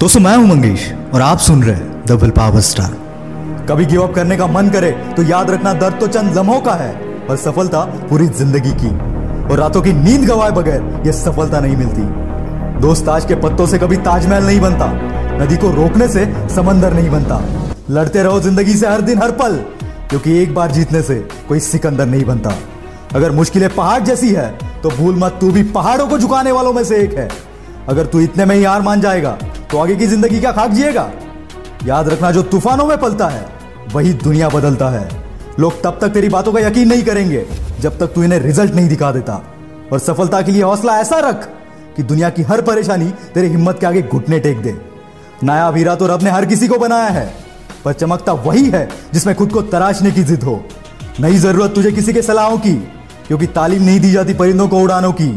दोस्तों मैं हूँ, मंगेश, और आप सुन रहे हैं विल पावर स्टार कभी गिव अप करने का मन करे तो याद रखना दर्द तो चंद लम्हों का है, पर सफलता पूरी ज़िंदगी की। और रातों की नींद गवाए बगैर यह सफलता नहीं मिलती। दोस्त ताज के पत्तों से कभी ताजमहल नहीं बनता, नदी को रोकने से समंदर नहीं बनता। लड़ते रहो ज़िंदगी से हर दिन हर पल, क्योंकि एक बार जीतने से कोई सिकंदर नहीं बनता। अगर मुश्किलें पहाड़ जैसी है तो भूल मत, तू भी पहाड़ों को झुकाने वालों में से एक है। अगर तू इतने में ही हार मान जाएगा तो आगे की ज़िंदगी क्या खाक जिएगा? याद रखना, जो तूफानों में पलता है, वही दुनिया बदलता है। लोग तब तक तेरी बातों का यकीन नहीं करेंगे, जब तक तू इन्हें रिज़ल्ट नहीं दिखा देता। और सफलता के लिए हौसला ऐसा रख कि दुनिया की हर परेशानी तेरी हिम्मत के आगे घुटने टेक दे। नया वीरा तो रब ने हर किसी को बनाया है, पर चमकता वही है जिसमें खुद को तराशने की जिद हो। नहीं ज़रूरत तुझे किसी के सलाहों की, क्योंकि तालीम नहीं दी जाती परिंदों को उड़ानों की,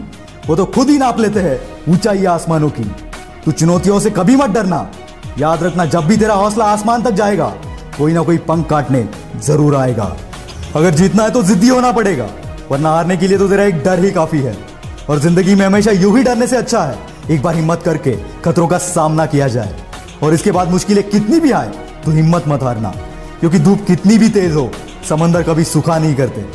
वो तो खुद ही नाप लेते हैं ऊंचाई आसमानों की। तू चुनौतियों से कभी मत डरना। याद रखना, जब भी तेरा हौसला आसमान तक जाएगा, कोई ना कोई पंख काटने ज़रूर आएगा। अगर जीतना है तो जिद्दी होना पड़ेगा, वरना हारने के लिए तो तेरा एक डर ही काफ़ी है। और ज़िंदगी में हमेशा यूँ ही डरने से अच्छा है, एक बार हिम्मत करके खतरों का सामना किया जाए। और इसके बाद मुश्किलें कितनी भी आए तो हिम्मत मत हारना, क्योंकि धूप कितनी भी तेज हो, समंदर कभी सूखा नहीं करते।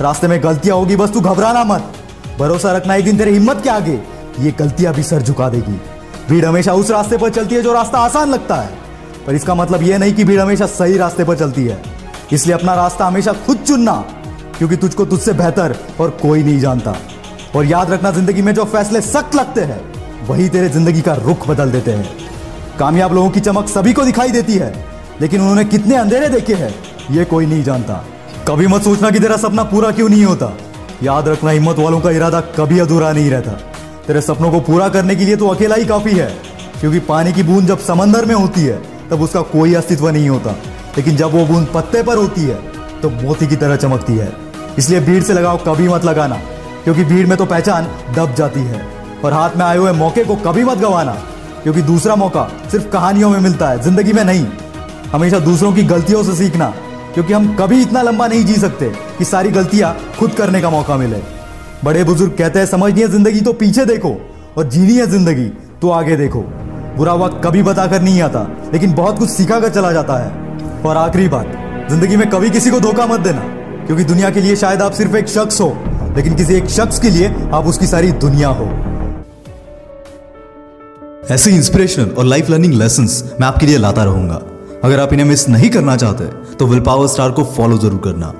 रास्ते में गलतियाँ होगी, बस तू घबराना मत। भरोसा रखना एक दिन तेरे हिम्मत के आगे, ये गलतियाँ भी सर झुका देगी। भीड़ हमेशा उस रास्ते पर चलती है जो रास्ता आसान लगता है। पर इसका मतलब यह नहीं कि भीड़ हमेशा सही रास्ते पर चलती है। इसलिए अपना रास्ता हमेशा खुद चुनना, क्योंकि तुझको तुझसे बेहतर और कोई नहीं जानता। और याद रखना, ज़िंदगी में जो फैसले सख्त लगते हैं, वही तेरे ज़िंदगी का रुख बदल देते हैं। कामयाब लोगों की चमक सभी को दिखाई देती है, लेकिन उन्होंने कितने अंधेरे देखे हैं, ये कोई नहीं जानता। कभी मत सोचना कि तेरा सपना पूरा क्यों नहीं होता। याद रखना, हिम्मत वालों का इरादा कभी अधूरा नहीं रहता। तेरे सपनों को पूरा करने के लिए तो अकेला ही काफ़ी है। क्योंकि पानी की बूंद जब समंदर में होती है, तब उसका कोई अस्तित्व नहीं होता। लेकिन जब वो बूंद पत्ते पर होती है तो मोती की तरह चमकती है। इसलिए भीड़ से लगाओ कभी मत लगाना, क्योंकि भीड़ में तो पहचान दब जाती है। और हाथ में आए हुए मौके को कभी मत गंवाना, क्योंकि दूसरा मौका सिर्फ़ कहानियों में मिलता है, ज़िंदगी में नहीं। हमेशा दूसरों की गलतियों से सीखना, क्योंकि हम कभी इतना लंबा नहीं जी सकते कि सारी गलतियाँ खुद करने का मौका मिले। बड़े बुज़ुर्ग कहते हैं, समझनी है ज़िंदगी तो पीछे देखो और जीनी है ज़िंदगी तो आगे देखो। बुरा वक्त कभी बताकर नहीं आता, लेकिन बहुत कुछ सीखा कर चला जाता है। और आखिरी बात, ज़िंदगी में कभी किसी को धोखा मत देना, क्योंकि दुनिया के लिए शायद आप सिर्फ़ एक शख्स हो, लेकिन किसी एक शख्स के लिए आप उसकी सारी दुनिया हो। ऐसे इंस्पिरेशनल और लाइफ लर्निंग लेसन मैं आपके लिए लाता रहूँगा। अगर आप इन्हें मिस नहीं करना चाहते तो विल पावर स्टार को फॉलो ज़रूर करना।